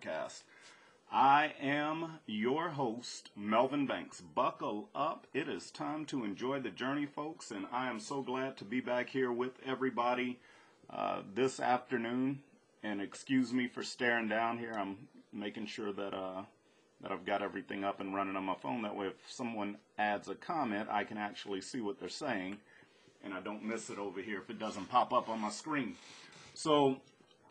Podcast. I am your host, Melvin Banks. Buckle up. It is time to enjoy the journey, folks, and I am so glad to be back here with everybody uh, this afternoon. And excuse me for staring down here. I'm making sure that uh, that I've got everything up and running on my phone. That way, if someone adds a comment, I can actually see what they're saying, and I don't miss it over here if it doesn't pop up on my screen. So,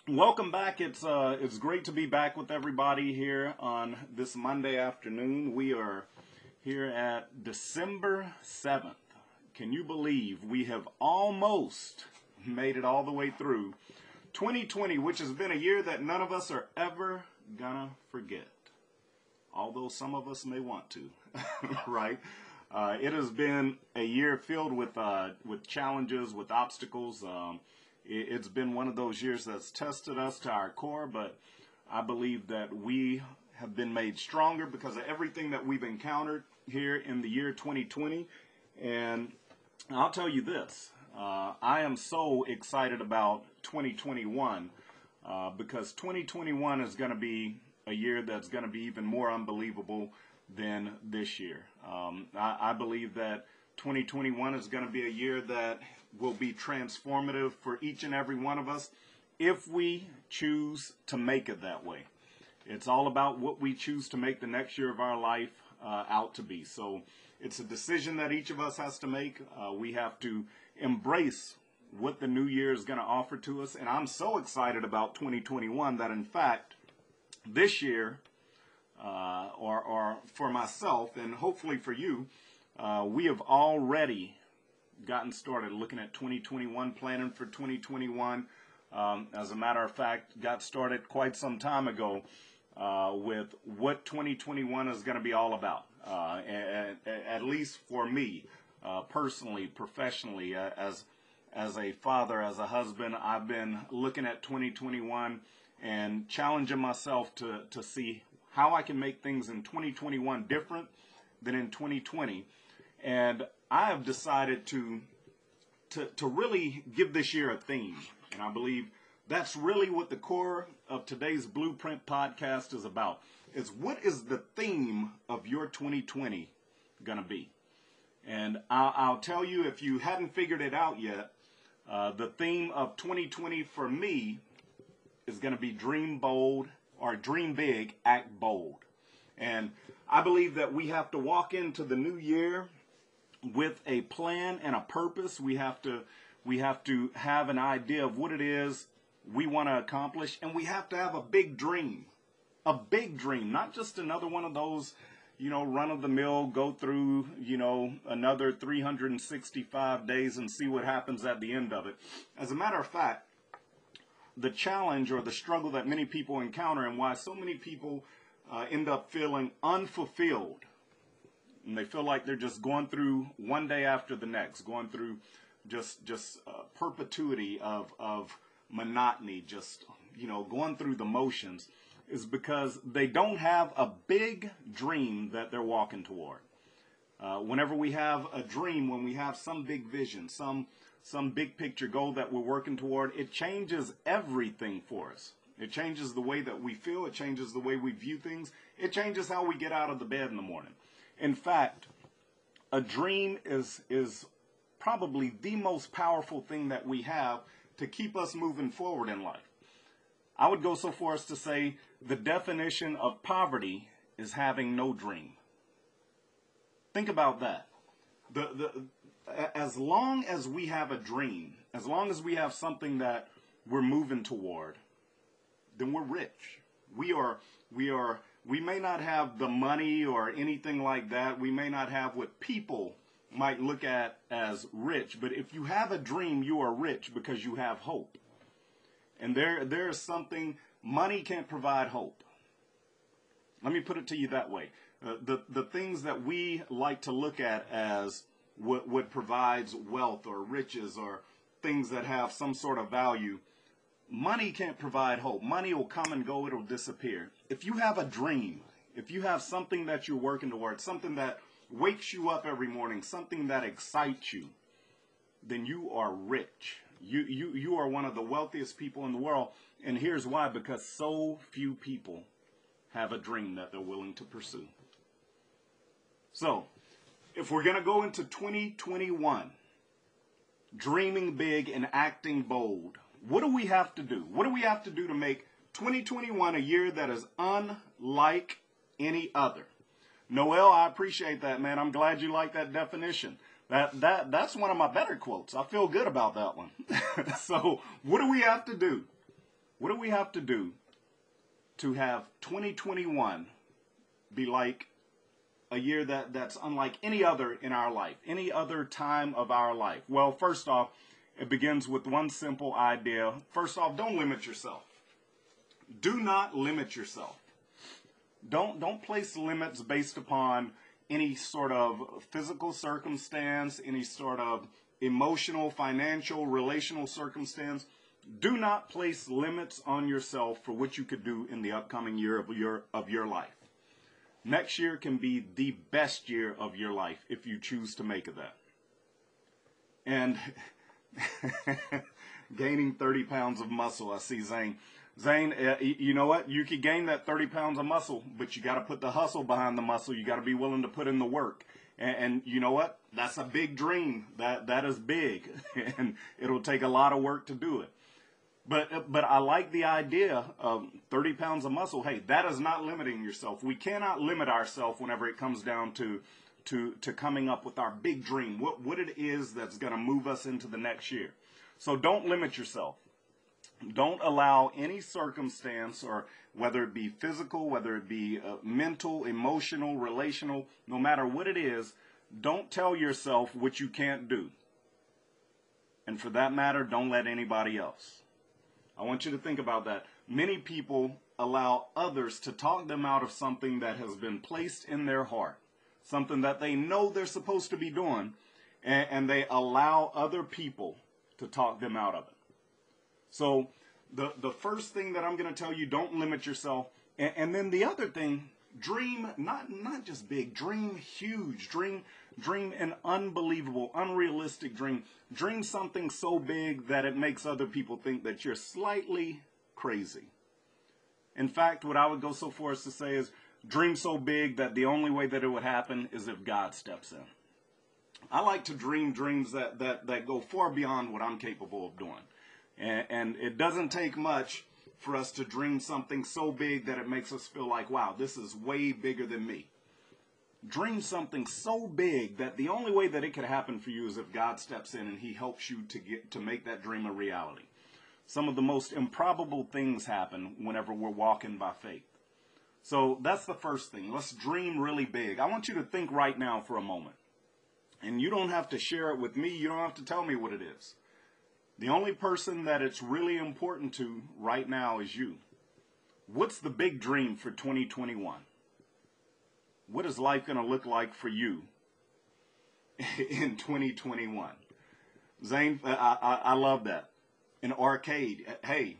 welcome back. It's uh, it's great to be back with everybody here on this Monday afternoon. We are here at December seventh. Can you believe we have almost made it all the way through 2020, which has been a year that none of us are ever gonna forget although some of us may want to, right? Uh, it has been a year filled with uh, with challenges, with obstacles. Um, it, has been one of those years that's tested us to our core, but I believe that we have been made stronger because of everything that we've encountered here in the year 2020. And I'll tell you this: uh, I am so excited about 2021 uh, because 2021 is going to be a year that's going to be even more unbelievable than this year. Um, I, I believe that 2021 is going to be a year that will be transformative for each and every one of us if we choose to make it that way. It's all about what we choose to make the next year of our life uh, out to be. So it's a decision that each of us has to make. Uh, we have to embrace what the new year is going to offer to us. And I'm so excited about 2021 that, in fact, this year, uh, or, or for myself, and hopefully for you, uh, we have already gotten started looking at 2021, planning for 2021. Um, as a matter of fact, got started quite some time ago uh, with what 2021 is going to be all about. Uh, at, at, least for me, uh, personally, professionally, uh, as as a father, as a husband, I've been looking at 2021 and challenging myself to, to see how I can make things in 2021 different than in 2020. And I have decided to, to, to really give this year a theme. And I believe that's really what the core of today's Blueprint podcast is about. Is what is the theme of your 2020 going to be? And I'll, I'll, tell you, if you hadn't figured it out yet, uh, the theme of 2020 for me is going to be dream bold or dream big, act bold. And I believe that we have to walk into the new year with a plan and a purpose. We have to we have to have an idea of what it is we want to accomplish and we have to have a big dream. A big dream, not just another one of those, you know, run of the mill, go through, you know, another 365 days and see what happens at the end of it. As a matter of fact, the challenge or the struggle that many people encounter and why so many people uh, end up feeling unfulfilled. And they feel like they're just going through one day after the next, going through just just uh, perpetuity of of monotony, just you know, going through the motions, is because they don't have a big dream that they're walking toward. Uh, whenever we have a dream, when we have some big vision, some some big picture goal that we're working toward, it changes everything for us. It changes the way that we feel. It changes the way we view things. It changes how we get out of the bed in the morning. In fact, a dream is, is probably the most powerful thing that we have to keep us moving forward in life. I would go so far as to say the definition of poverty is having no dream. Think about that. The, the, as long as we have a dream, as long as we have something that we're moving toward, then we're rich. We are, we are, we may not have the money or anything like that. We may not have what people might look at as rich, but if you have a dream, you are rich because you have hope. And there, there is something, money can't provide hope. Let me put it to you that way. Uh, the, the things that we like to look at as what, what provides wealth or riches or things that have some sort of value. Money can't provide hope. Money will come and go, it'll disappear. If you have a dream, if you have something that you're working towards, something that wakes you up every morning, something that excites you, then you are rich. You, you, you are one of the wealthiest people in the world. And here's why because so few people have a dream that they're willing to pursue. So, if we're going to go into 2021 dreaming big and acting bold, what do we have to do? What do we have to do to make 2021 a year that is unlike any other? Noel, I appreciate that, man. I'm glad you like that definition. That that that's one of my better quotes. I feel good about that one. so, what do we have to do? What do we have to do to have 2021 be like a year that, that's unlike any other in our life, any other time of our life? Well, first off, it begins with one simple idea. First off, don't limit yourself. Do not limit yourself. Don't don't place limits based upon any sort of physical circumstance, any sort of emotional, financial, relational circumstance. Do not place limits on yourself for what you could do in the upcoming year of your of your life. Next year can be the best year of your life if you choose to make it that. And gaining 30 pounds of muscle, I see Zane. Zane, uh, you know what? You could gain that 30 pounds of muscle, but you got to put the hustle behind the muscle. You got to be willing to put in the work. And, and, you know what? That's a big dream. That that is big, and it'll take a lot of work to do it. But but I like the idea of 30 pounds of muscle. Hey, that is not limiting yourself. We cannot limit ourselves whenever it comes down to to to coming up with our big dream. What what it is that's going to move us into the next year. So don't limit yourself. Don't allow any circumstance, or whether it be physical, whether it be uh, mental, emotional, relational, no matter what it is, don't tell yourself what you can't do. And for that matter, don't let anybody else. I want you to think about that. Many people allow others to talk them out of something that has been placed in their heart, something that they know they're supposed to be doing, and, and they allow other people to talk them out of it. So the the first thing that I'm going to tell you, don't limit yourself. And, and, then the other thing, dream not not just big, dream huge, dream dream an unbelievable, unrealistic dream. Dream something so big that it makes other people think that you're slightly crazy. In fact, what I would go so far as to say is dream so big that the only way that it would happen is if God steps in. I like to dream dreams that, that, that go far beyond what I'm capable of doing. And, and it doesn't take much for us to dream something so big that it makes us feel like, wow, this is way bigger than me. Dream something so big that the only way that it could happen for you is if God steps in and he helps you to get to make that dream a reality. Some of the most improbable things happen whenever we're walking by faith. So that's the first thing. Let's dream really big. I want you to think right now for a moment. And you don't have to share it with me. You don't have to tell me what it is. The only person that it's really important to right now is you. What's the big dream for 2021? What is life going to look like for you in 2021? Zane, I, I, I love that. An arcade. Hey,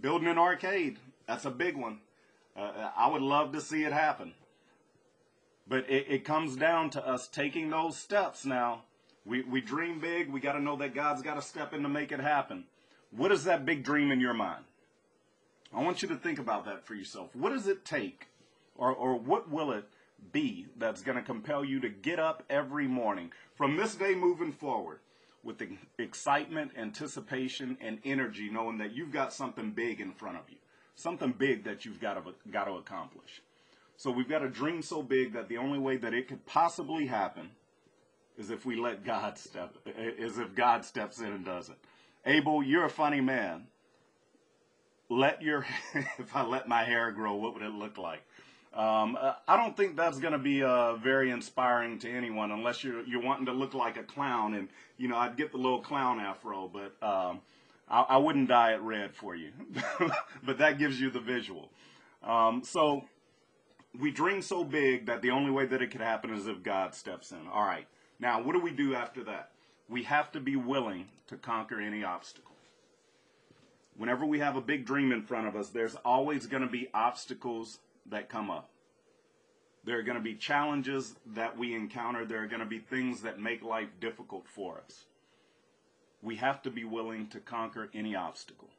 building an arcade, that's a big one. Uh, I would love to see it happen. But it, it comes down to us taking those steps now. We, we dream big. We got to know that God's got to step in to make it happen. What is that big dream in your mind? I want you to think about that for yourself. What does it take, or, or what will it be that's going to compel you to get up every morning from this day moving forward with excitement, anticipation, and energy, knowing that you've got something big in front of you, something big that you've got to, got to accomplish. So we've got a dream so big that the only way that it could possibly happen is if we let God step, is if God steps in and does it. Abel, you're a funny man. Let your, if I let my hair grow, what would it look like? Um, I don't think that's going to be uh, very inspiring to anyone unless you're you're wanting to look like a clown. And you know, I'd get the little clown afro, but um, I, I, wouldn't dye it red for you. but that gives you the visual. Um, so we dream so big that the only way that it could happen is if God steps in. All right. Now, what do we do after that? We have to be willing to conquer any obstacle. Whenever we have a big dream in front of us, there's always going to be obstacles that come up. There are going to be challenges that we encounter. There are going to be things that make life difficult for us. We have to be willing to conquer any obstacle.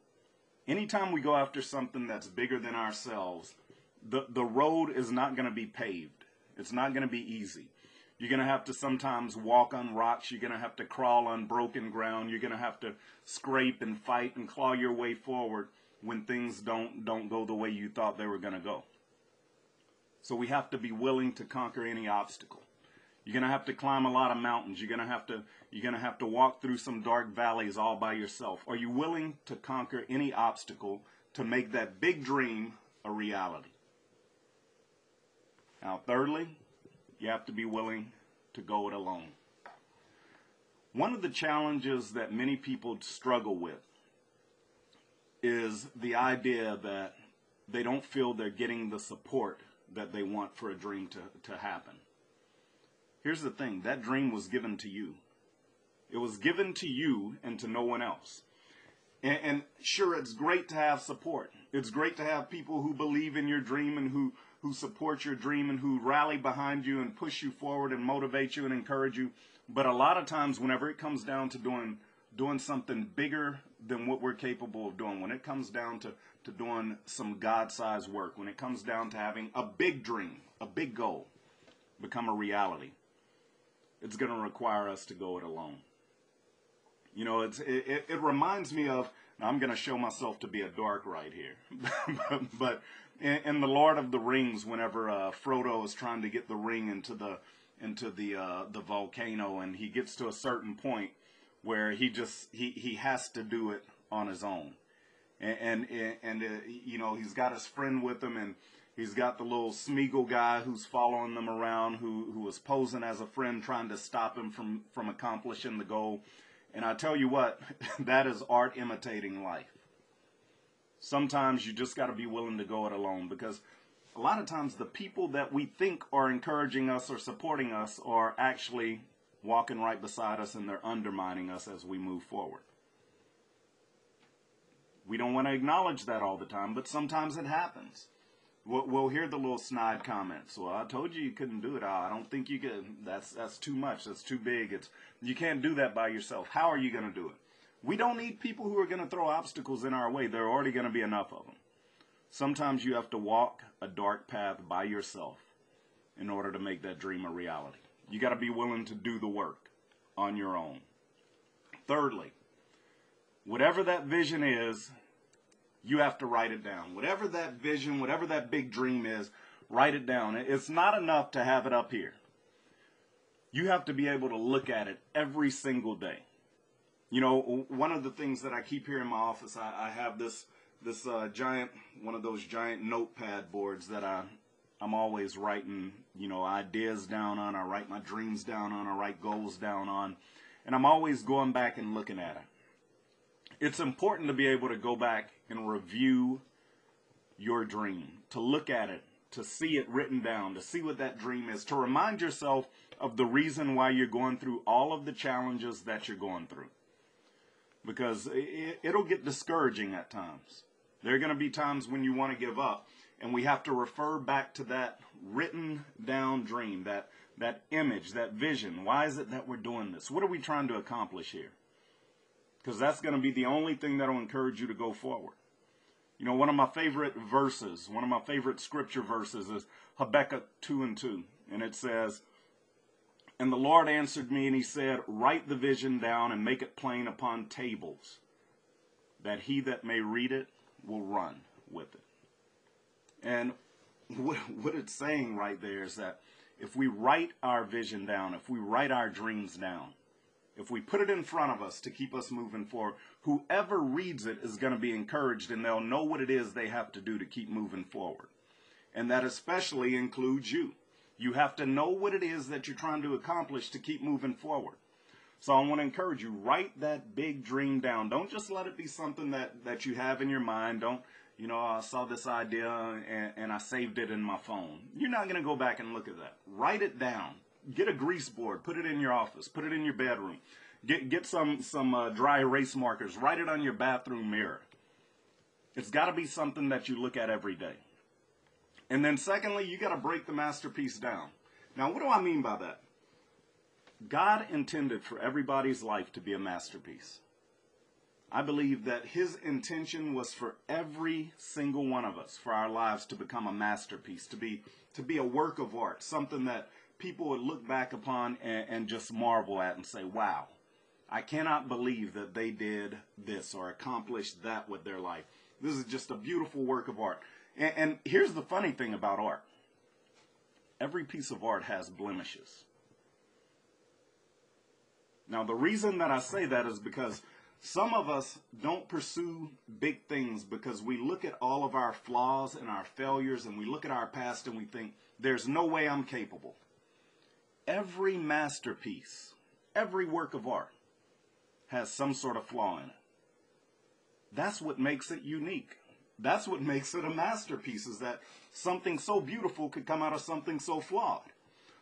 Anytime we go after something that's bigger than ourselves, the, the road is not going to be paved. It's not going to be easy. You're going to have to sometimes walk on rocks. You're going to have to crawl on broken ground. You're going to have to scrape and fight and claw your way forward when things don't, don't go the way you thought they were going to go. So we have to be willing to conquer any obstacle. You're going to have to climb a lot of mountains. You're going to have to you're going to have to walk through some dark valleys all by yourself. Are you willing to conquer any obstacle to make that big dream a reality? Now, thirdly, you have to be willing to go it alone. One of the challenges that many people struggle with is the idea that they don't feel they're getting the support that they want for a dream to, to happen. Here's the thing that dream was given to you. It was given to you and to no one else. And, and, sure, it's great to have support. It's great to have people who believe in your dream and who, who support your dream and who rally behind you and push you forward and motivate you and encourage you. But a lot of times, whenever it comes down to doing doing something bigger than what we're capable of doing, when it comes down to, to doing some God sized work, when it comes down to having a big dream, a big goal become a reality, it's going to require us to go it alone. You know, it's, it, it reminds me of, I'm going to show myself to be a dark right here, but in, in, the Lord of the Rings, whenever uh, Frodo is trying to get the ring into the into the uh, the volcano, and he gets to a certain point where he just he, he has to do it on his own, and and, and uh, you know he's got his friend with him, and he's got the little Smeagol guy who's following them around, who who is posing as a friend, trying to stop him from from accomplishing the goal. And I tell you what, that is art imitating life. Sometimes you just got to be willing to go it alone because a lot of times the people that we think are encouraging us or supporting us are actually walking right beside us and they're undermining us as we move forward. We don't want to acknowledge that all the time, but sometimes it happens. We'll, we'll hear the little snide comments. Well, I told you you couldn't do it. Oh, I don't think you can. That's that's too much. That's too big. It's you can't do that by yourself. How are you going to do it? We don't need people who are going to throw obstacles in our way. There are already going to be enough of them. Sometimes you have to walk a dark path by yourself in order to make that dream a reality. You got to be willing to do the work on your own. Thirdly, whatever that vision is, you have to write it down. Whatever that vision, whatever that big dream is, write it down. It's not enough to have it up here. You have to be able to look at it every single day. You know, one of the things that I keep here in my office, I, I have this this uh, giant, one of those giant notepad boards that I I'm always writing, you know, ideas down on. I write my dreams down on. I write goals down on, and I'm always going back and looking at it it's important to be able to go back and review your dream, to look at it, to see it written down, to see what that dream is, to remind yourself of the reason why you're going through all of the challenges that you're going through. Because it, will get discouraging at times. There are going to be times when you want to give up, and we have to refer back to that written down dream, that, that image, that vision. Why is it that we're doing this? What are we trying to accomplish here? Because that's going to be the only thing that will encourage you to go forward. You know, one of my favorite verses, one of my favorite scripture verses is Habakkuk 2 and 2. And it says, And the Lord answered me, and he said, Write the vision down and make it plain upon tables, that he that may read it will run with it. And what, what it's saying right there is that if we write our vision down, if we write our dreams down, if we put it in front of us to keep us moving forward, whoever reads it is going to be encouraged and they'll know what it is they have to do to keep moving forward. And that especially includes you. You have to know what it is that you're trying to accomplish to keep moving forward. So I want to encourage you, write that big dream down. Don't just let it be something that, that you have in your mind. Don't, you know, oh, I saw this idea and, and I saved it in my phone. You're not going to go back and look at that. Write it down get a grease board, put it in your office, put it in your bedroom. Get get some some uh, dry erase markers, write it on your bathroom mirror. It's got to be something that you look at every day. And then secondly, you got to break the masterpiece down. Now, what do I mean by that? God intended for everybody's life to be a masterpiece. I believe that his intention was for every single one of us, for our lives to become a masterpiece, to be to be a work of art, something that people would look back upon and, and just marvel at and say, "Wow, I cannot believe that they did this or accomplished that with their life." This is just a beautiful work of art. And, and here's the funny thing about art: every piece of art has blemishes. Now, the reason that I say that is because some of us don't pursue big things because we look at all of our flaws and our failures and we look at our past and we think, there's no way I'm capable. Every masterpiece, every work of art has some sort of flaw in it. That's what makes it unique. That's what makes it a masterpiece is that something so beautiful could come out of something so flawed.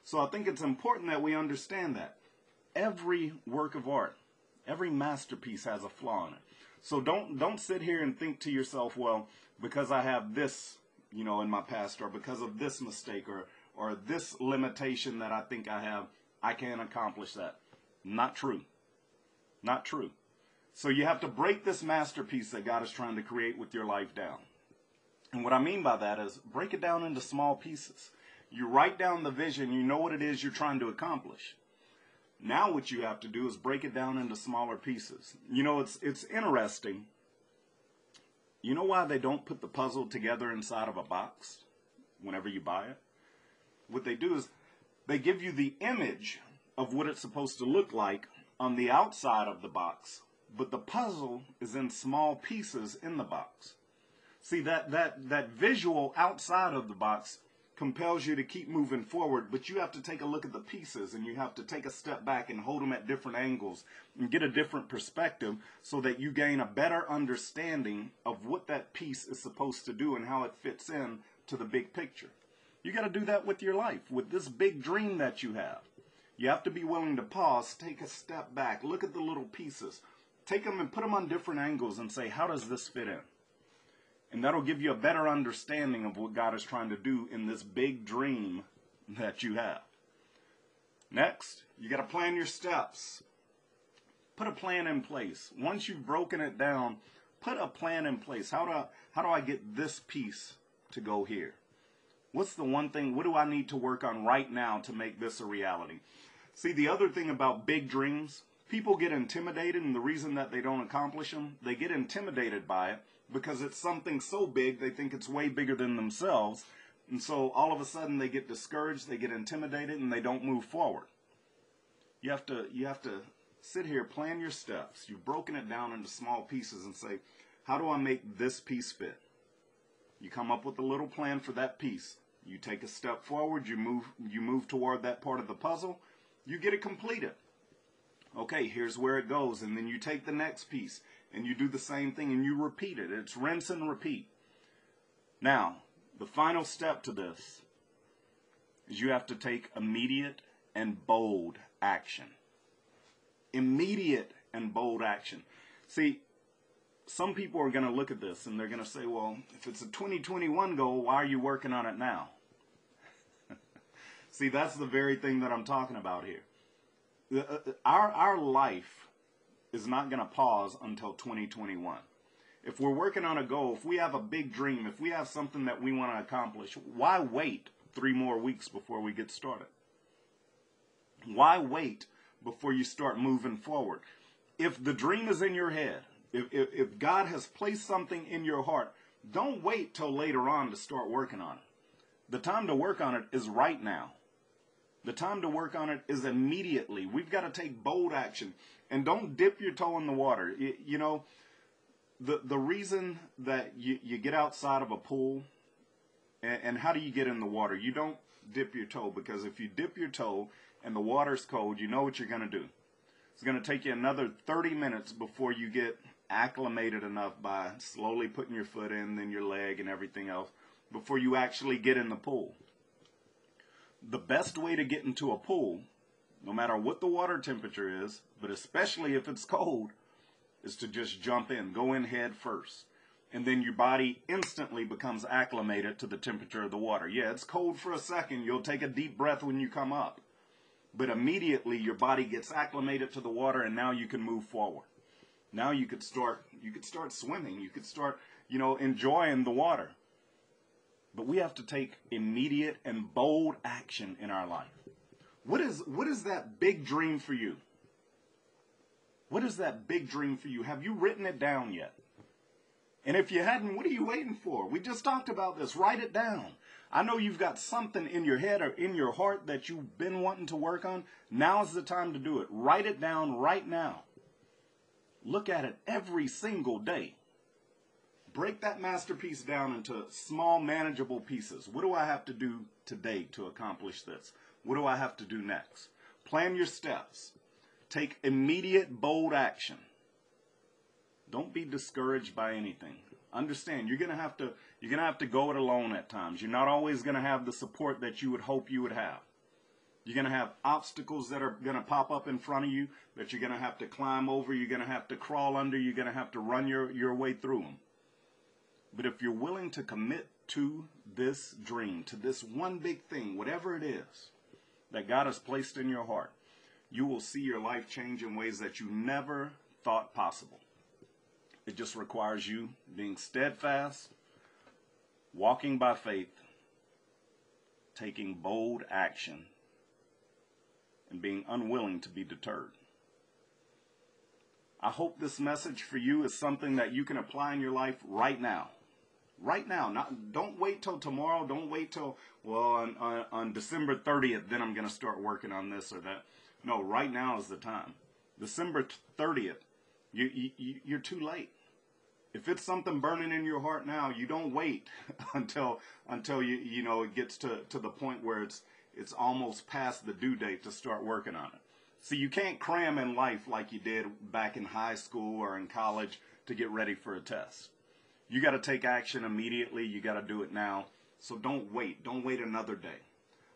So I think it's important that we understand that. Every work of art Every masterpiece has a flaw in it. So don't don't sit here and think to yourself, well, because I have this, you know, in my past, or because of this mistake, or or this limitation that I think I have, I can't accomplish that. Not true. Not true. So you have to break this masterpiece that God is trying to create with your life down. And what I mean by that is break it down into small pieces. You write down the vision, you know what it is you're trying to accomplish. Now what you have to do is break it down into smaller pieces. You know, it's it's interesting. You know why they don't put the puzzle together inside of a box whenever you buy it? What they do is they give you the image of what it's supposed to look like on the outside of the box, but the puzzle is in small pieces in the box. See that that that visual outside of the box compels you to keep moving forward, but you have to take a look at the pieces and you have to take a step back and hold them at different angles and get a different perspective so that you gain a better understanding of what that piece is supposed to do and how it fits in to the big picture. You got to do that with your life, with this big dream that you have. You have to be willing to pause, take a step back, look at the little pieces, take them and put them on different angles and say, how does this fit in? And that'll give you a better understanding of what God is trying to do in this big dream that you have. Next, you got to plan your steps. Put a plan in place. Once you've broken it down, put a plan in place. How do I, how do I get this piece to go here? What's the one thing, what do I need to work on right now to make this a reality? See, the other thing about big dreams, people get intimidated, and the reason that they don't accomplish them, they get intimidated by it because it's something so big they think it's way bigger than themselves. And so all of a sudden they get discouraged, they get intimidated, and they don't move forward. You have to you have to sit here, plan your steps. You've broken it down into small pieces and say, how do I make this piece fit? You come up with a little plan for that piece. You take a step forward, you move you move toward that part of the puzzle, you get it completed. Okay, here's where it goes, and then you take the next piece and you do the same thing and you repeat it. It's rinse and repeat. Now, the final step to this is you have to take immediate and bold action. Immediate and bold action. See, some people are going to look at this and they're going to say, well, if it's a 2021 goal, why are you working on it now? See, that's the very thing that I'm talking about here. Uh, uh, our, our life is not going to pause until 2021. If we're working on a goal, if we have a big dream, if we have something that we want to accomplish, why wait three more weeks before we get started? Why wait before you start moving forward? If the dream is in your head, if, if, if God has placed something in your heart, don't wait till later on to start working on it. The time to work on it is right now. The time to work on it is immediately. We've got to take bold action and don't dip your toe in the water. You, you know, the the reason that you, you get outside of a pool and, and how do you get in the water? You don't dip your toe because if you dip your toe and the water's cold, you know what you're going to do. It's going to take you another 30 minutes before you get acclimated enough by slowly putting your foot in, then your leg and everything else, before you actually get in the pool. The best way to get into a pool no matter what the water temperature is, but especially if it's cold, is to just jump in, go in head first. And then your body instantly becomes acclimated to the temperature of the water. Yeah, it's cold for a second. You'll take a deep breath when you come up. But immediately your body gets acclimated to the water and now you can move forward. Now you could start you could start swimming. You could start, you know, enjoying the water. But we have to take immediate and bold action in our life. What is what is that big dream for you? What is that big dream for you? Have you written it down yet? And if you hadn't, what are you waiting for? We just talked about this. Write it down. I know you've got something in your head or in your heart that you've been wanting to work on. Now's the time to do it. Write it down right now. Look at it every single day. Break that masterpiece down into small, manageable pieces. What do I have to do today to accomplish this? What do I have to do next? Plan your steps. Take immediate, bold action. Don't be discouraged by anything. Understand, you're gonna have to you're gonna have to go it alone at times. You're not always gonna have the support that you would hope you would have. You're going to have obstacles that are going to pop up in front of you that you're going to have to climb over. You're going to have to crawl under. You're going to have to run your, your way through them. But if you're willing to commit to this dream, to this one big thing, whatever it is that God has placed in your heart, you will see your life change in ways that you never thought possible. It just requires you being steadfast, walking by faith, taking bold action and being unwilling to be deterred. I hope this message for you is something that you can apply in your life right now. Right now. Not, don't wait till tomorrow. Don't wait till, well, on, on, on December 30th, then I'm going to start working on this or that. No, right now is the time. December 30th, you, you, you're too late. If it's something burning in your heart now, you don't wait until until you you know it gets to, to the point where it's it's almost past the due date to start working on it. See, you can't cram in life like you did back in high school or in college to get ready for a test. You got to take action immediately. You got to do it now. So don't wait. Don't wait another day.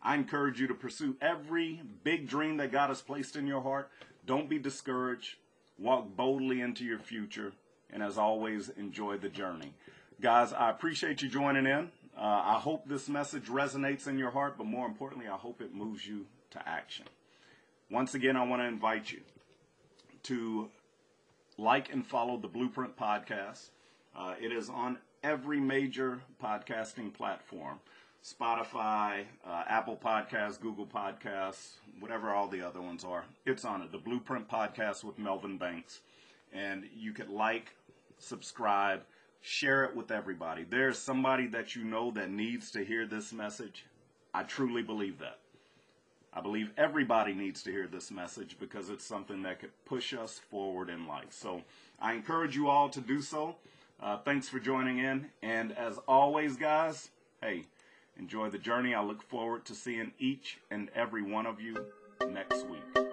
I encourage you to pursue every big dream that God has placed in your heart. Don't be discouraged. Walk boldly into your future. And as always, enjoy the journey. Guys, I appreciate you joining in. Uh, I hope this message resonates in your heart, but more importantly, I hope it moves you to action. Once again, I want to invite you to like and follow the Blueprint Podcast. Uh, it is on every major podcasting platform Spotify, uh, Apple Podcasts, Google Podcasts, whatever all the other ones are. It's on it. The Blueprint Podcast with Melvin Banks. And you could like, subscribe, share it with everybody. There's somebody that you know that needs to hear this message. I truly believe that. I believe everybody needs to hear this message because it's something that could push us forward in life. So I encourage you all to do so. Uh, thanks for joining in. And as always, guys, hey, enjoy the journey. I look forward to seeing each and every one of you next week.